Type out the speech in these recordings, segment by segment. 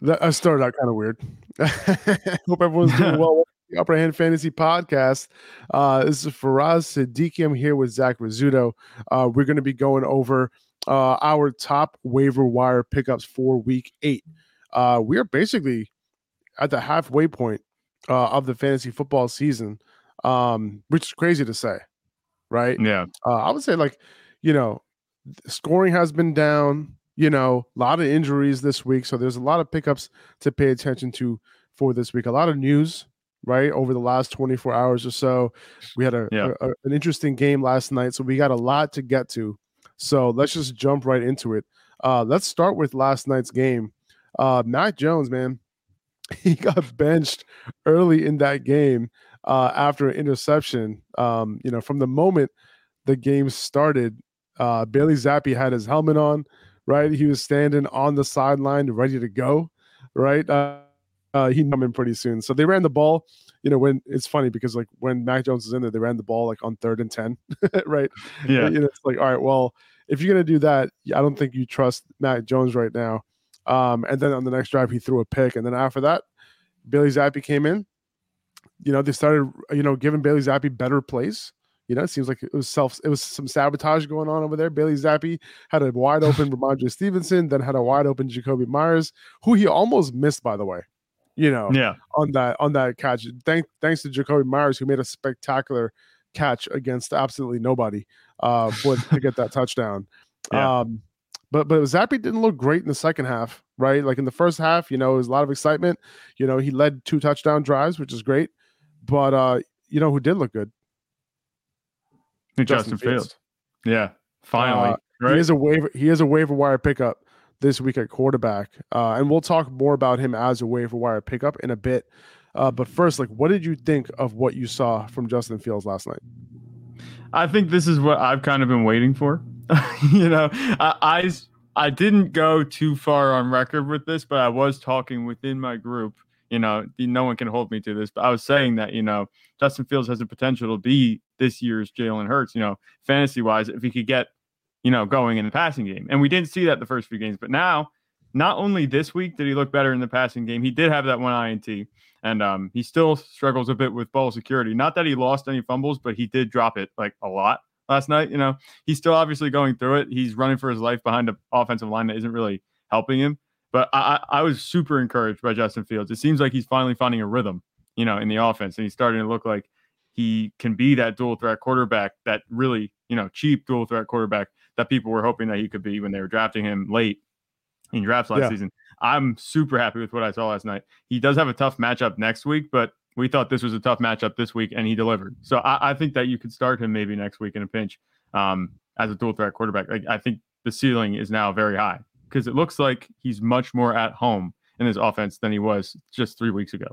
That, I started out kind of weird. Hope everyone's doing well. The Upper Hand Fantasy Podcast. Uh, this is Faraz Siddiqui. I'm here with Zach Rizzuto. Uh, we're going to be going over uh, our top waiver wire pickups for Week Eight. Uh, we are basically at the halfway point uh, of the fantasy football season, um, which is crazy to say, right? Yeah. Uh, I would say, like, you know, scoring has been down. You know, a lot of injuries this week, so there's a lot of pickups to pay attention to for this week. A lot of news right over the last 24 hours or so. We had a, yeah. a, an interesting game last night so we got a lot to get to. So let's just jump right into it. Uh let's start with last night's game. Uh mac jones man he got benched early in that game uh after an interception. Um you know from the moment the game started uh bailey zappe had his helmet on right he was standing on the sideline ready to go right uh uh, he'd come in pretty soon. So they ran the ball. You know, when it's funny because like when Mac Jones was in there, they ran the ball like on third and ten, right? Yeah. You know, it's like, all right, well, if you're gonna do that, I don't think you trust Mac Jones right now. Um, and then on the next drive, he threw a pick, and then after that, Bailey Zappe came in. You know, they started, you know, giving Bailey Zappe better plays. You know, it seems like it was self, it was some sabotage going on over there. Bailey Zappe had a wide open Rhamondre Stevenson, then had a wide open Jakobi Meyers, who he almost missed, by the way you know, yeah, on that on that catch. Thank, thanks to Jakobi Meyers who made a spectacular catch against absolutely nobody uh, for to get that touchdown. Yeah. Um, but but Zappe didn't look great in the second half, right? Like in the first half, you know, it was a lot of excitement. You know, he led two touchdown drives, which is great. But uh, you know who did look good? Justin, Justin Fields. Fields. Yeah, finally. Uh, right? He is a waiver. He is a waiver wire pickup this week at quarterback. Uh, and we'll talk more about him as a waiver wire pickup in a bit. Uh, but first, like, what did you think of what you saw from Justin Fields last night? I think this is what I've kind of been waiting for. you know, I, I I didn't go too far on record with this, but I was talking within my group. You know, no one can hold me to this, but I was saying that you know Justin Fields has the potential to be this year's Jalen Hurts. You know, fantasy wise, if he could get you know, going in the passing game. And we didn't see that the first few games, but now, not only this week did he look better in the passing game, he did have that one INT, and um, he still struggles a bit with ball security. Not that he lost any fumbles, but he did drop it like a lot last night. You know, he's still obviously going through it. He's running for his life behind an offensive line that isn't really helping him. But I, I was super encouraged by Justin Fields. It seems like he's finally finding a rhythm, you know, in the offense, and he's starting to look like he can be that dual threat quarterback, that really, you know, cheap dual threat quarterback that people were hoping that he could be when they were drafting him late in drafts last yeah. season. I'm super happy with what I saw last night. He does have a tough matchup next week, but we thought this was a tough matchup this week, and he delivered. So I, I think that you could start him maybe next week in a pinch um, as a dual threat quarterback. Like, I think the ceiling is now very high because it looks like he's much more at home in his offense than he was just three weeks ago.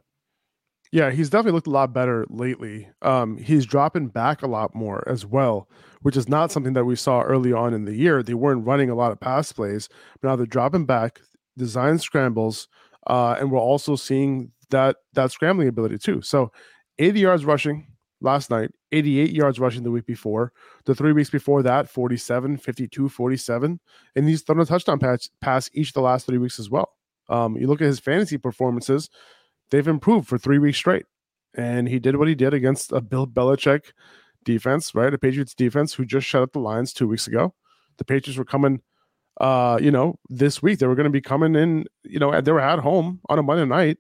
Yeah, he's definitely looked a lot better lately. Um, he's dropping back a lot more as well, which is not something that we saw early on in the year. They weren't running a lot of pass plays, but now they're dropping back, design scrambles, uh, and we're also seeing that that scrambling ability too. So, 80 yards rushing last night, 88 yards rushing the week before. The three weeks before that, 47, 52, 47, and he's thrown a touchdown pass, pass each of the last three weeks as well. Um, you look at his fantasy performances they've improved for three weeks straight. And he did what he did against a Bill Belichick defense, right? A Patriots defense who just shut up the Lions two weeks ago. The Patriots were coming, uh, you know, this week. They were going to be coming in, you know, they were at home on a Monday night,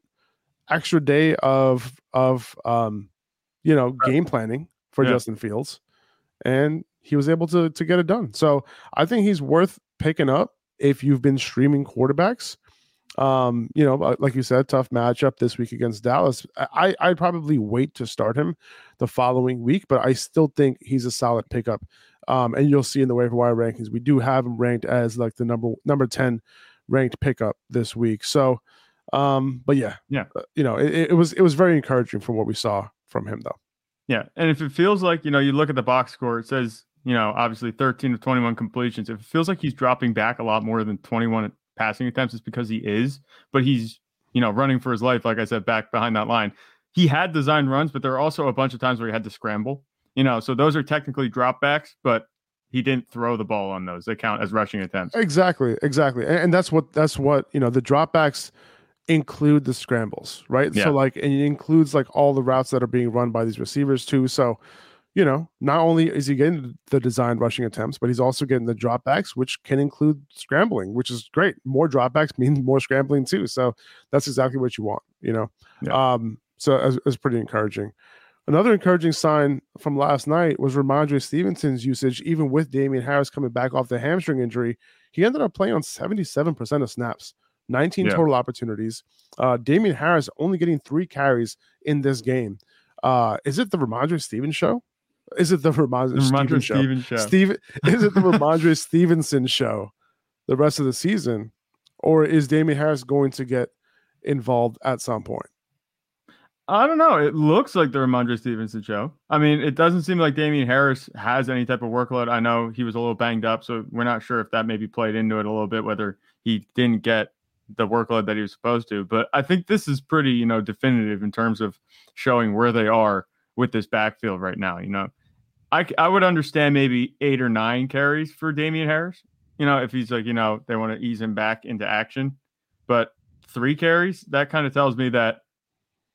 extra day of of um, you know, game planning for yeah. Justin Fields, and he was able to to get it done. So I think he's worth picking up if you've been streaming quarterbacks. Um, you know, uh, like you said, tough matchup this week against Dallas. I I'd probably wait to start him the following week, but I still think he's a solid pickup. Um, and you'll see in the waiver wire rankings, we do have him ranked as like the number number 10 ranked pickup this week. So um, but yeah, yeah, uh, you know, it, it was it was very encouraging from what we saw from him though. Yeah, and if it feels like you know, you look at the box score, it says you know, obviously 13 to 21 completions. If it feels like he's dropping back a lot more than 21 passing attempts, it's because he is, but he's, you know, running for his life, like I said, back behind that line. He had designed runs, but there are also a bunch of times where he had to scramble, you know, so those are technically dropbacks, but he didn't throw the ball on those. They count as rushing attempts. Exactly, exactly. And, and that's what that's what, you know, the dropbacks include the scrambles, right? Yeah. So like and it includes like all the routes that are being run by these receivers too. So you know, not only is he getting the designed rushing attempts, but he's also getting the dropbacks, which can include scrambling, which is great. More dropbacks means more scrambling too. So that's exactly what you want, you know. Yeah. Um, so it's, pretty encouraging. Another encouraging sign from last night was Rhamondre Stevenson's usage, even with Damien Harris coming back off the hamstring injury. He ended up playing on 77% of snaps, 19 yeah. total opportunities. Uh, Damien Harris only getting three carries in this game. Uh, is it the Rhamondre Stevens show? Is it the Rhamondre, Rhamondre Steven show? show? Steve, is it the Rhamondre Stevenson show the rest of the season? Or is Damien Harris going to get involved at some point? I don't know. It looks like the Rhamondre Stevenson show. I mean, it doesn't seem like Damien Harris has any type of workload. I know he was a little banged up, so we're not sure if that maybe played into it a little bit, whether he didn't get the workload that he was supposed to. But I think this is pretty, you know, definitive in terms of showing where they are with this backfield right now. You know, I, I would understand maybe eight or nine carries for Damien Harris. You know, if he's like, you know, they want to ease him back into action, but three carries, that kind of tells me that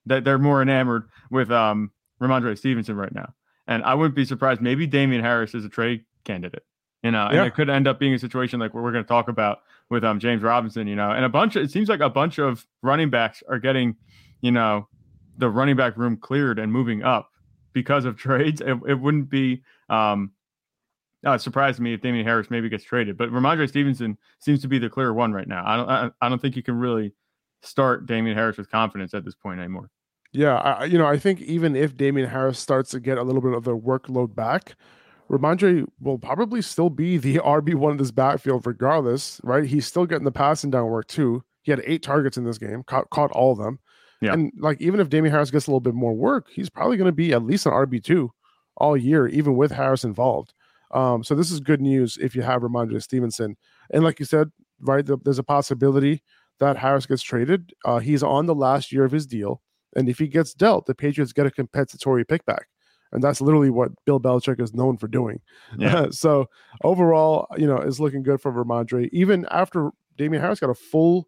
that they're more enamored with um Rhamondre Stevenson right now. And I wouldn't be surprised. Maybe Damien Harris is a trade candidate. You know, and it could end up being a situation like what we're going to talk about with um James Robinson. You know, and a bunch of it seems like a bunch of running backs are getting, you know, the running back room cleared and moving up because of trades. It, it wouldn't be um uh, surprised me if Damien Harris maybe gets traded, but Rhamondre Stevenson seems to be the clear one right now. I don't I, I don't think you can really start Damien Harris with confidence at this point anymore. Yeah, I, you know, I think even if Damien Harris starts to get a little bit of the workload back, Rhamondre will probably still be the RB one of this backfield regardless, right? He's still getting the passing down work too. He had eight targets in this game, caught, caught all of them. Yeah. And like even if Damien Harris gets a little bit more work, he's probably going to be at least an RB two all year, even with Harris involved. Um, so this is good news if you have Rhamondre Stevenson. And like you said, right, the, there's a possibility that Harris gets traded. Uh, he's on the last year of his deal. And if he gets dealt, the Patriots get a compensatory pickback. And that's literally what Bill Belichick is known for doing. Yeah. so overall, you know, it's looking good for Rhamondre. Even after Damien Harris got a full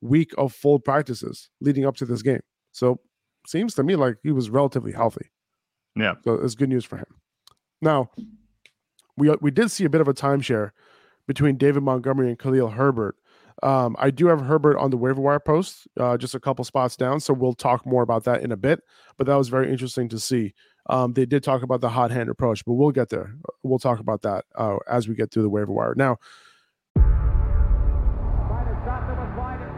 week of full practices leading up to this game. So seems to me like he was relatively healthy. Yeah. So it's good news for him. Now, we we did see a bit of a timeshare between David Montgomery and Khalil Herbert um, I do have Herbert on the waiver wire post, uh, just a couple spots down. So we'll talk more about that in a bit. But that was very interesting to see. Um, they did talk about the hot hand approach, but we'll get there. We'll talk about that uh, as we get through the waiver wire. Now,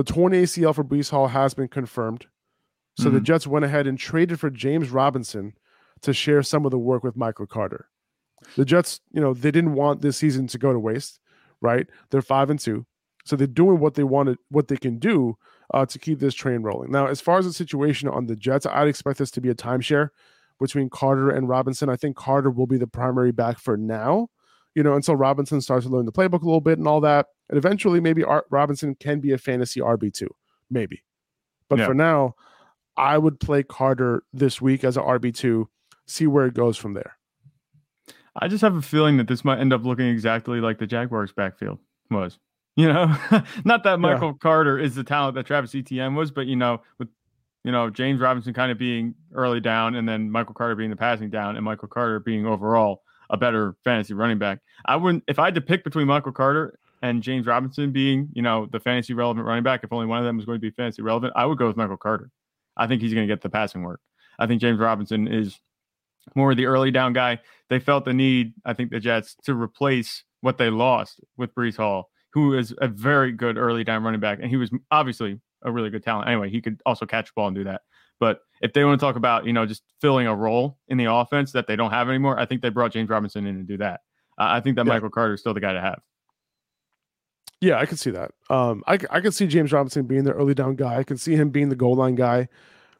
The torn ACL for Breece Hall has been confirmed. So mm-hmm. the Jets went ahead and traded for James Robinson to share some of the work with Michael Carter. The Jets, you know, they didn't want this season to go to waste right? They're five and two, so they're doing what they wanted, what they can do uh, to keep this train rolling. Now, as far as the situation on the Jets, I'd expect this to be a timeshare between Carter and Robinson. I think Carter will be the primary back for now, you know, until Robinson starts to learn the playbook a little bit and all that. And eventually, maybe Art Robinson can be a fantasy RB two, maybe. But yeah. for now, I would play Carter this week as an RB two, see where it goes from there. I just have a feeling that this might end up looking exactly like the Jaguars' backfield was. You know, not that Michael yeah. Carter is the talent that Travis Etienne was, but you know, with you know James Robinson kind of being early down, and then Michael Carter being the passing down, and Michael Carter being overall a better fantasy running back. I wouldn't if I had to pick between Michael Carter and James Robinson being, you know, the fantasy relevant running back. If only one of them was going to be fantasy relevant, I would go with Michael Carter. I think he's going to get the passing work. I think James Robinson is more the early down guy. They felt the need, I think, the Jets to replace what they lost with Breece Hall, who is a very good early down running back. And he was obviously a really good talent. Anyway, he could also catch the ball and do that. But if they want to talk about, you know, just filling a role in the offense that they don't have anymore, I think they brought James Robinson in to do that. Uh, I think that yeah. Michael Carter is still the guy to have. Yeah, I can see that. Um, I I can see James Robinson being the early down guy. I can see him being the goal line guy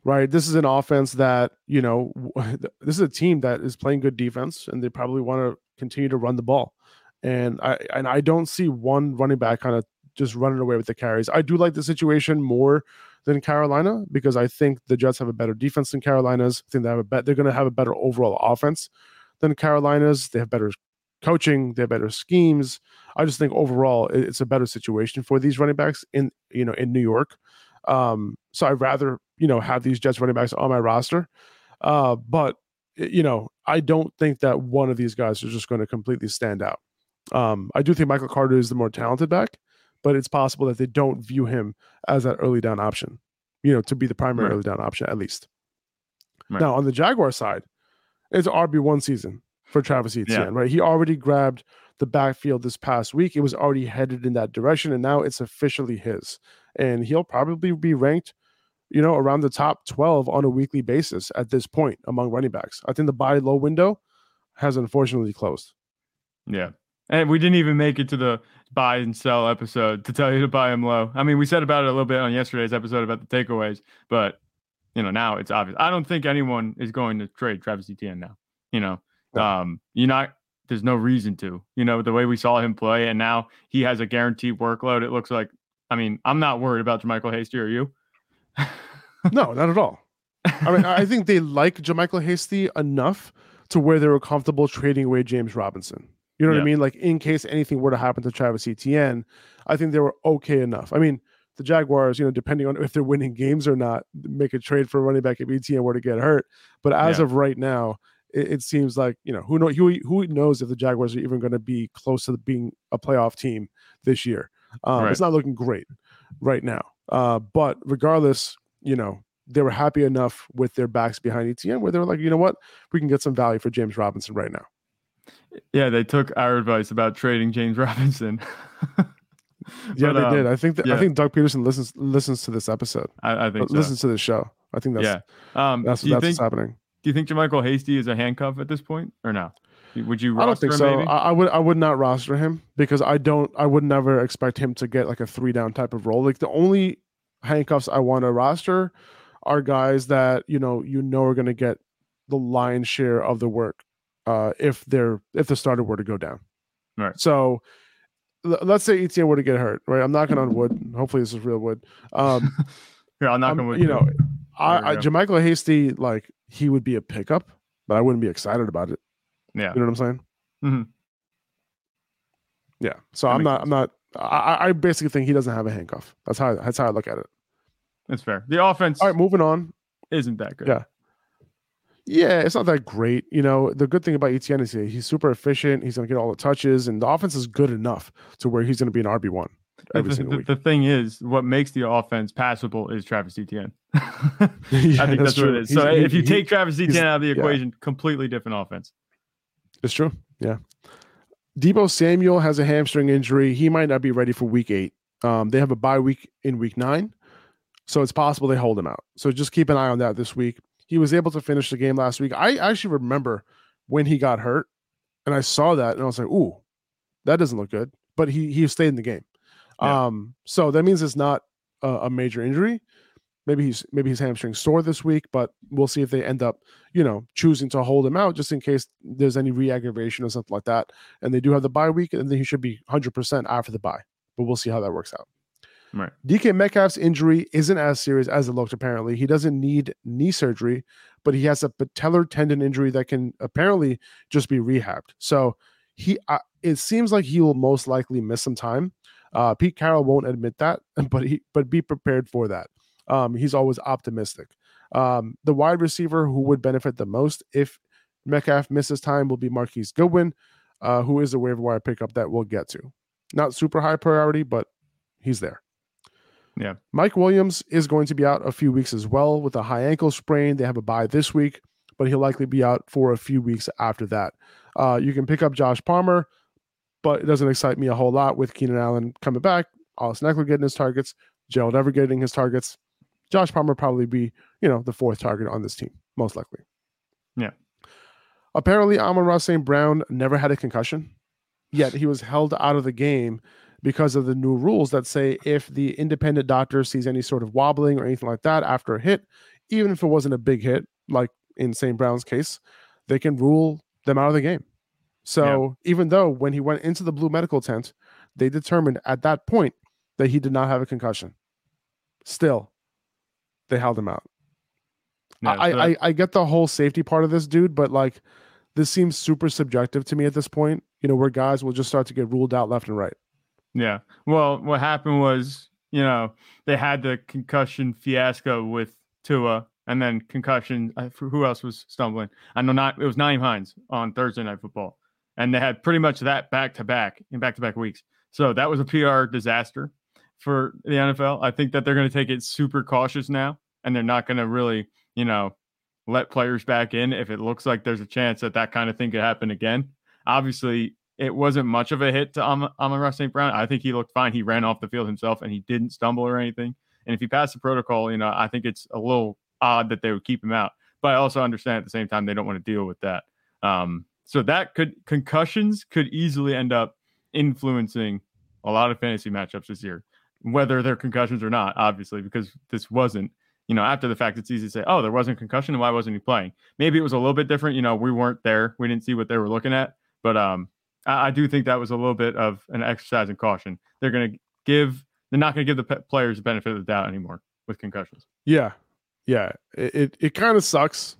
right? This is an offense that, you know, this is a team that is playing good defense and they probably want to continue to run the ball. And I and I don't see one running back kind of just running away with the carries. I do like the situation more than Carolina because I think the Jets have a better defense than Carolina's. I think they have a bet they're going to have a better overall offense than Carolina's. They have better coaching, they have better schemes. I just think overall it's a better situation for these running backs in you know in New York. Um, so I'd rather you know have these Jets running backs on my roster. Uh, but you know, I don't think that one of these guys is just going to completely stand out. Um, I do think Michael Carter is the more talented back, but it's possible that they don't view him as that early down option, you know, to be the primary right. early down option at least. Right. Now on the Jaguar side, it's RB one season for Travis Etienne, yeah. right? He already grabbed the backfield this past week. It was already headed in that direction, and now it's officially his. And he'll probably be ranked you know, around the top 12 on a weekly basis at this point among running backs. I think the buy low window has unfortunately closed. Yeah. And we didn't even make it to the buy and sell episode to tell you to buy him low. I mean, we said about it a little bit on yesterday's episode about the takeaways, but you know, now it's obvious. I don't think anyone is going to trade Travis Etienne now. You know, um, you're not there's no reason to. You know, the way we saw him play and now he has a guaranteed workload. It looks like I mean, I'm not worried about JaMycal Hasty or you no, not at all. I mean, I think they like JaMycal Hasty enough to where they were comfortable trading away James Robinson. You know what yeah. I mean? Like in case anything were to happen to Travis Etienne, I think they were okay enough. I mean, the Jaguars, you know, depending on if they're winning games or not, make a trade for running back if Etienne were to get hurt. But as yeah. of right now, it, it, seems like you know who know who, who knows if the Jaguars are even going to be close to being a playoff team this year. Um, right. It's not looking great right now. Uh, but regardless, you know, they were happy enough with their backs behind Etienne where they were like, you know what, we can get some value for James Robinson right now. Yeah, they took our advice about trading James Robinson. yeah, but, they um, did. I think that, yeah. I think Doug Pederson listens listens to this episode. I, I think so. listens to this show. I think that's yeah. Um, that's, that's think, what's happening. Do you think JaMycal Hasty is a handcuff at this point or no? Would you? I don't think so. I, I, would. I would not roster him because I don't. I would never expect him to get like a three down type of role. Like the only handcuffs I want to roster are guys that you know you know are going to get the lion's share of the work uh, if they're if the starter were to go down. Right. So l- let's say Etienne were to get hurt. Right. I'm knocking on wood. Hopefully this is real wood. Um, yeah, I'm knocking wood. You know, I, I JaMycal Hasty like he would be a pickup, but I wouldn't be excited about it. Yeah. You know what I'm saying? Mm-hmm. Yeah. So that I'm not. Sense. I'm not. I, I basically think he doesn't have a handcuff. That's how. That's how I look at it. That's fair. The offense. All right, moving on. Isn't that good? Yeah. Yeah, it's not that great. You know, the good thing about Etienne is he's super efficient. He's going to get all the touches, and the offense is good enough to where he's going to be an RB one every the, single week. The thing is, what makes the offense passable is Travis Etienne. yeah, I think that's, that's what it is. So he's, if you he, take Travis Etienne out of the equation, yeah. completely different offense. It's true. Yeah. Deebo Samuel has a hamstring injury. He might not be ready for week eight. Um, they have a bye week in week nine. So it's possible they hold him out. So just keep an eye on that this week. He was able to finish the game last week. I actually remember when he got hurt and I saw that and I was like, ooh, that doesn't look good. But he he stayed in the game. Yeah. Um, so that means it's not a, a major injury. Maybe he's maybe his hamstring sore this week, but we'll see if they end up, you know, choosing to hold him out just in case there's any re-aggravation or something like that. And they do have the bye week, and then he should be 100% after the bye. But we'll see how that works out. Right. DK Metcalf's injury isn't as serious as it looked. Apparently, he doesn't need knee surgery, but he has a patellar tendon injury that can apparently just be rehabbed. So he, uh, it seems like he will most likely miss some time. Uh, Pete Carroll won't admit that, but he, but be prepared for that. Um, he's always optimistic. Um, the wide receiver who would benefit the most if Metcalf misses time will be Marquise Goodwin, uh, who is a waiver wire pickup that we'll get to. Not super high priority, but he's there. Yeah. Mike Williams is going to be out a few weeks as well with a high ankle sprain. They have a bye this week, but he'll likely be out for a few weeks after that. Uh, you can pick up Josh Palmer, but it doesn't excite me a whole lot with Keenan Allen coming back, Austin Ekeler getting his targets, Gerald Everett getting his targets. Josh Palmer probably be, you know, the fourth target on this team, most likely. Yeah. Apparently, Amon-Ra St. Brown never had a concussion, yet he was held out of the game because of the new rules that say if the independent doctor sees any sort of wobbling or anything like that after a hit, even if it wasn't a big hit, like in St. Brown's case, they can rule them out of the game. So yeah. even though when he went into the blue medical tent, they determined at that point that he did not have a concussion, still they held him out. Yeah, I, I, I get the whole safety part of this, dude, but like this seems super subjective to me at this point. You know, where guys will just start to get ruled out left and right. Yeah. Well, what happened was, you know, they had the concussion fiasco with Tua, and then concussion. Who else was stumbling? I know not. It was Nyheim Hines on Thursday Night Football, and they had pretty much that back to back in back to back weeks. So that was a PR disaster for the NFL. I think that they're going to take it super cautious now, and they're not going to really you know, let players back in if it looks like there's a chance that that kind of thing could happen again. Obviously, it wasn't much of a hit to Am- Amon-Ra St. Brown. I think he looked fine. He ran off the field himself and he didn't stumble or anything. And if he passed the protocol, you know, I think it's a little odd that they would keep him out. But I also understand at the same time they don't want to deal with that. Um, so that could concussions could easily end up influencing a lot of fantasy matchups this year, whether they're concussions or not, obviously, because this wasn't you know, after the fact, it's easy to say, oh, there wasn't concussion. Why wasn't he playing? Maybe it was a little bit different. You know, we weren't there. We didn't see what they were looking at. But um, I, I do think that was a little bit of an exercise in caution. They're going to give, they're not going to give the players the benefit of the doubt anymore with concussions. Yeah. Yeah. It, it, it kind of sucks.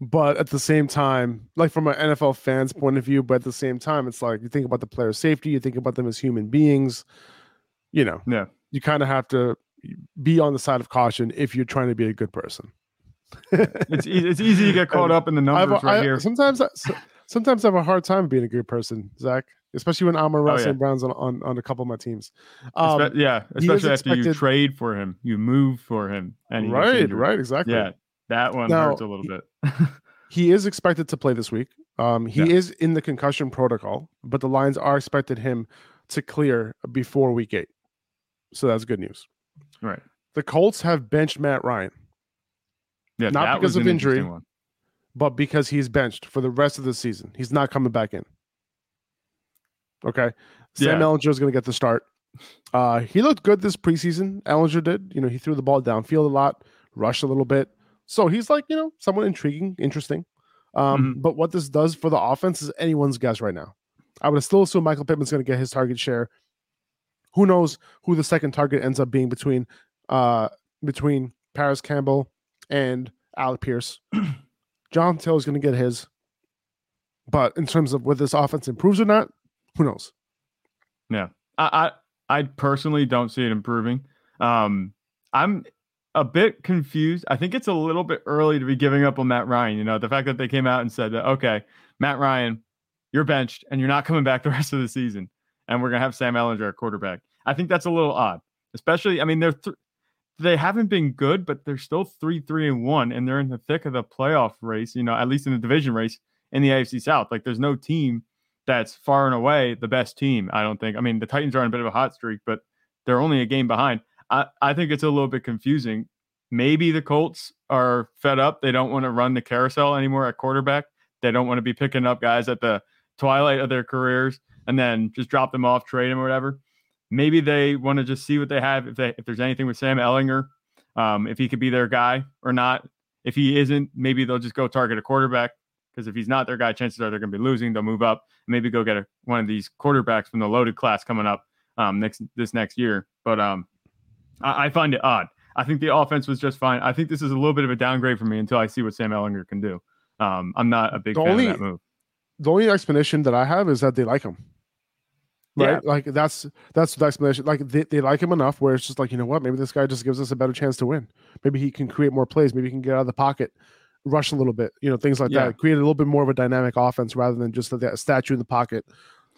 But at the same time, like from an NFL fan's point of view, but at the same time, it's like you think about the player's safety, you think about them as human beings, you know. Yeah. You kind of have to be on the side of caution if you're trying to be a good person. it's it's easy to get caught up in the numbers right I, here. Sometimes, I, sometimes I have a hard time being a good person, Zach. Especially when I'm around oh, yeah. Browns on, on, on a couple of my teams. Um, Espe- yeah, especially after expected... you trade for him, you move for him, and right, right, exactly. Yeah, that one now, hurts a little bit. he is expected to play this week. Um, he yeah. is in the concussion protocol, but the Lions are expected him to clear before week eight. So that's good news. Right. The Colts have benched Matt Ryan. Yeah, not because of injury, but because he's benched for the rest of the season. He's not coming back in. Okay. Sam yeah. Ehlinger is going to get the start. Uh, he looked good this preseason. Ehlinger did. You know, he threw the ball downfield a lot, rushed a little bit. So he's like, you know, somewhat intriguing, interesting. Um, mm-hmm. But what this does for the offense is anyone's guess right now. I would still assume Michael Pittman's going to get his target share who knows who the second target ends up being between uh between Parris Campbell and Alec Pierce. John Taylor is going to get his. But in terms of whether this offense improves or not, who knows? Yeah. I I, I personally don't see it improving. Um I'm a bit confused. I think it's a little bit early to be giving up on Matt Ryan. You know, the fact that they came out and said that, okay, Matt Ryan, you're benched and you're not coming back the rest of the season and we're gonna have Sam Ehlinger at quarterback. I think that's a little odd, especially. I mean, they're th- they haven't been good, but they're still three, three, and one, and they're in the thick of the playoff race. You know, at least in the division race in the AFC South. Like, there's no team that's far and away the best team. I don't think. I mean, the Titans are on a bit of a hot streak, but they're only a game behind. I, I think it's a little bit confusing. Maybe the Colts are fed up. They don't want to run the carousel anymore at quarterback. They don't want to be picking up guys at the twilight of their careers and then just drop them off, trade them or whatever. Maybe they want to just see what they have. If they if there's anything with Sam Ehlinger, um, if he could be their guy or not. If he isn't, maybe they'll just go target a quarterback because if he's not their guy, chances are they're going to be losing. They'll move up, maybe go get a, one of these quarterbacks from the loaded class coming up um, next this next year. But um, I, I find it odd. I think the offense was just fine. I think this is a little bit of a downgrade for me until I see what Sam Ehlinger can do. Um, I'm not a big The fan only- of that move. The only explanation that I have is that they like him. Right? Yeah. Like that's that's the explanation. Like they, they like him enough where it's just like, you know what, maybe this guy just gives us a better chance to win. Maybe he can create more plays. Maybe he can get out of the pocket, rush a little bit, you know, things like Yeah. that. Create a little bit more of a dynamic offense rather than just that statue in the pocket,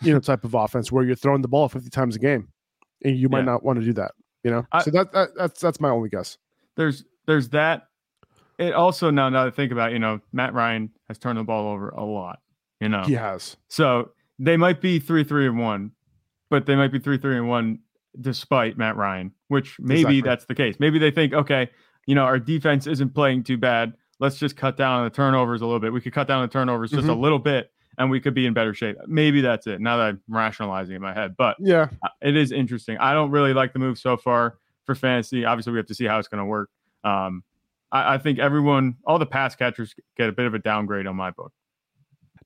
you know, type of offense where you're throwing the ball 50 times a game. And you might Yeah. not want to do that. You know? I- so that, that that's that's my only guess. there's there's that. It also now now to think about, you know, Matt Ryan has turned the ball over a lot. You know, He has. so they might be three three and one, but they might be three three and one despite Matt Ryan, which maybe Exactly. that's the case. Maybe they think, okay, you know, our defense isn't playing too bad. Let's just cut down on the turnovers a little bit. We could cut down the turnovers just a Mhm. little bit, and we could be in better shape. Maybe that's it. Now that I'm rationalizing in my head, but Yeah. it is interesting. I don't really like the move so far for fantasy. Obviously, we have to see how it's going to work. Um, I, I think everyone, all the pass catchers, get a bit of a downgrade on my book.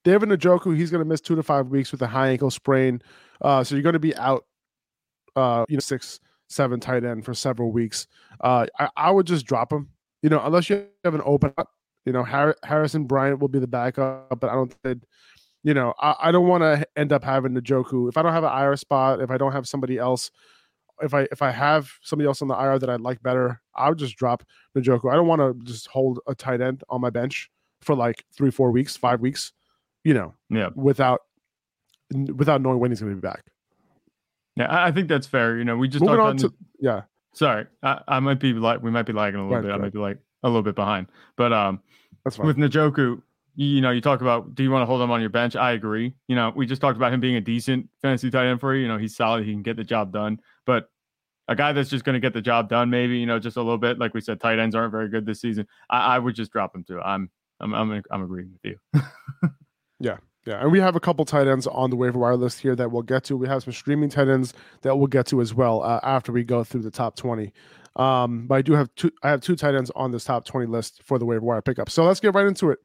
David Njoku, he's going to miss two to five weeks with a high ankle sprain. Uh, so you're going to be out, uh, you know, six, seven tight end for several weeks. Uh, I, I would just drop him, you know, unless you have an open up. You know, Har- Harrison Bryant will be the backup, but I don't think, you know, I, I don't want to end up having Njoku. If I don't have an IR spot, if I don't have somebody else, if I if I have somebody else on the IR that I like better, I would just drop Njoku. I don't want to just hold a tight end on my bench for like three, four weeks, five weeks, you know, Yeah. without without knowing when he's going to be back. Yeah, I, think that's fair. You know, we just Moving talked on to the- yeah, sorry, I, I might be like we might be lagging a little Right, bit. I might be like a little bit behind. But um, that's fine. with Njoku, you, know, you talk about do you want to hold him on your bench? I agree. You know, we just talked about him being a decent fantasy tight end for you. You know, he's solid. He can get the job done. But a guy that's just going to get the job done, maybe you know, just a little bit. Like we said, tight ends aren't very good this season. I, I would just drop him too. I'm I'm I'm I'm agreeing with you. Yeah. Yeah, and we have a couple tight ends on the waiver wire list here that we'll get to. We have some streaming tight ends that we'll get to as well uh, after we go through the top twenty. Um, but I do have two. I have two tight ends on this top twenty list for the waiver wire pickup. So let's get right into it.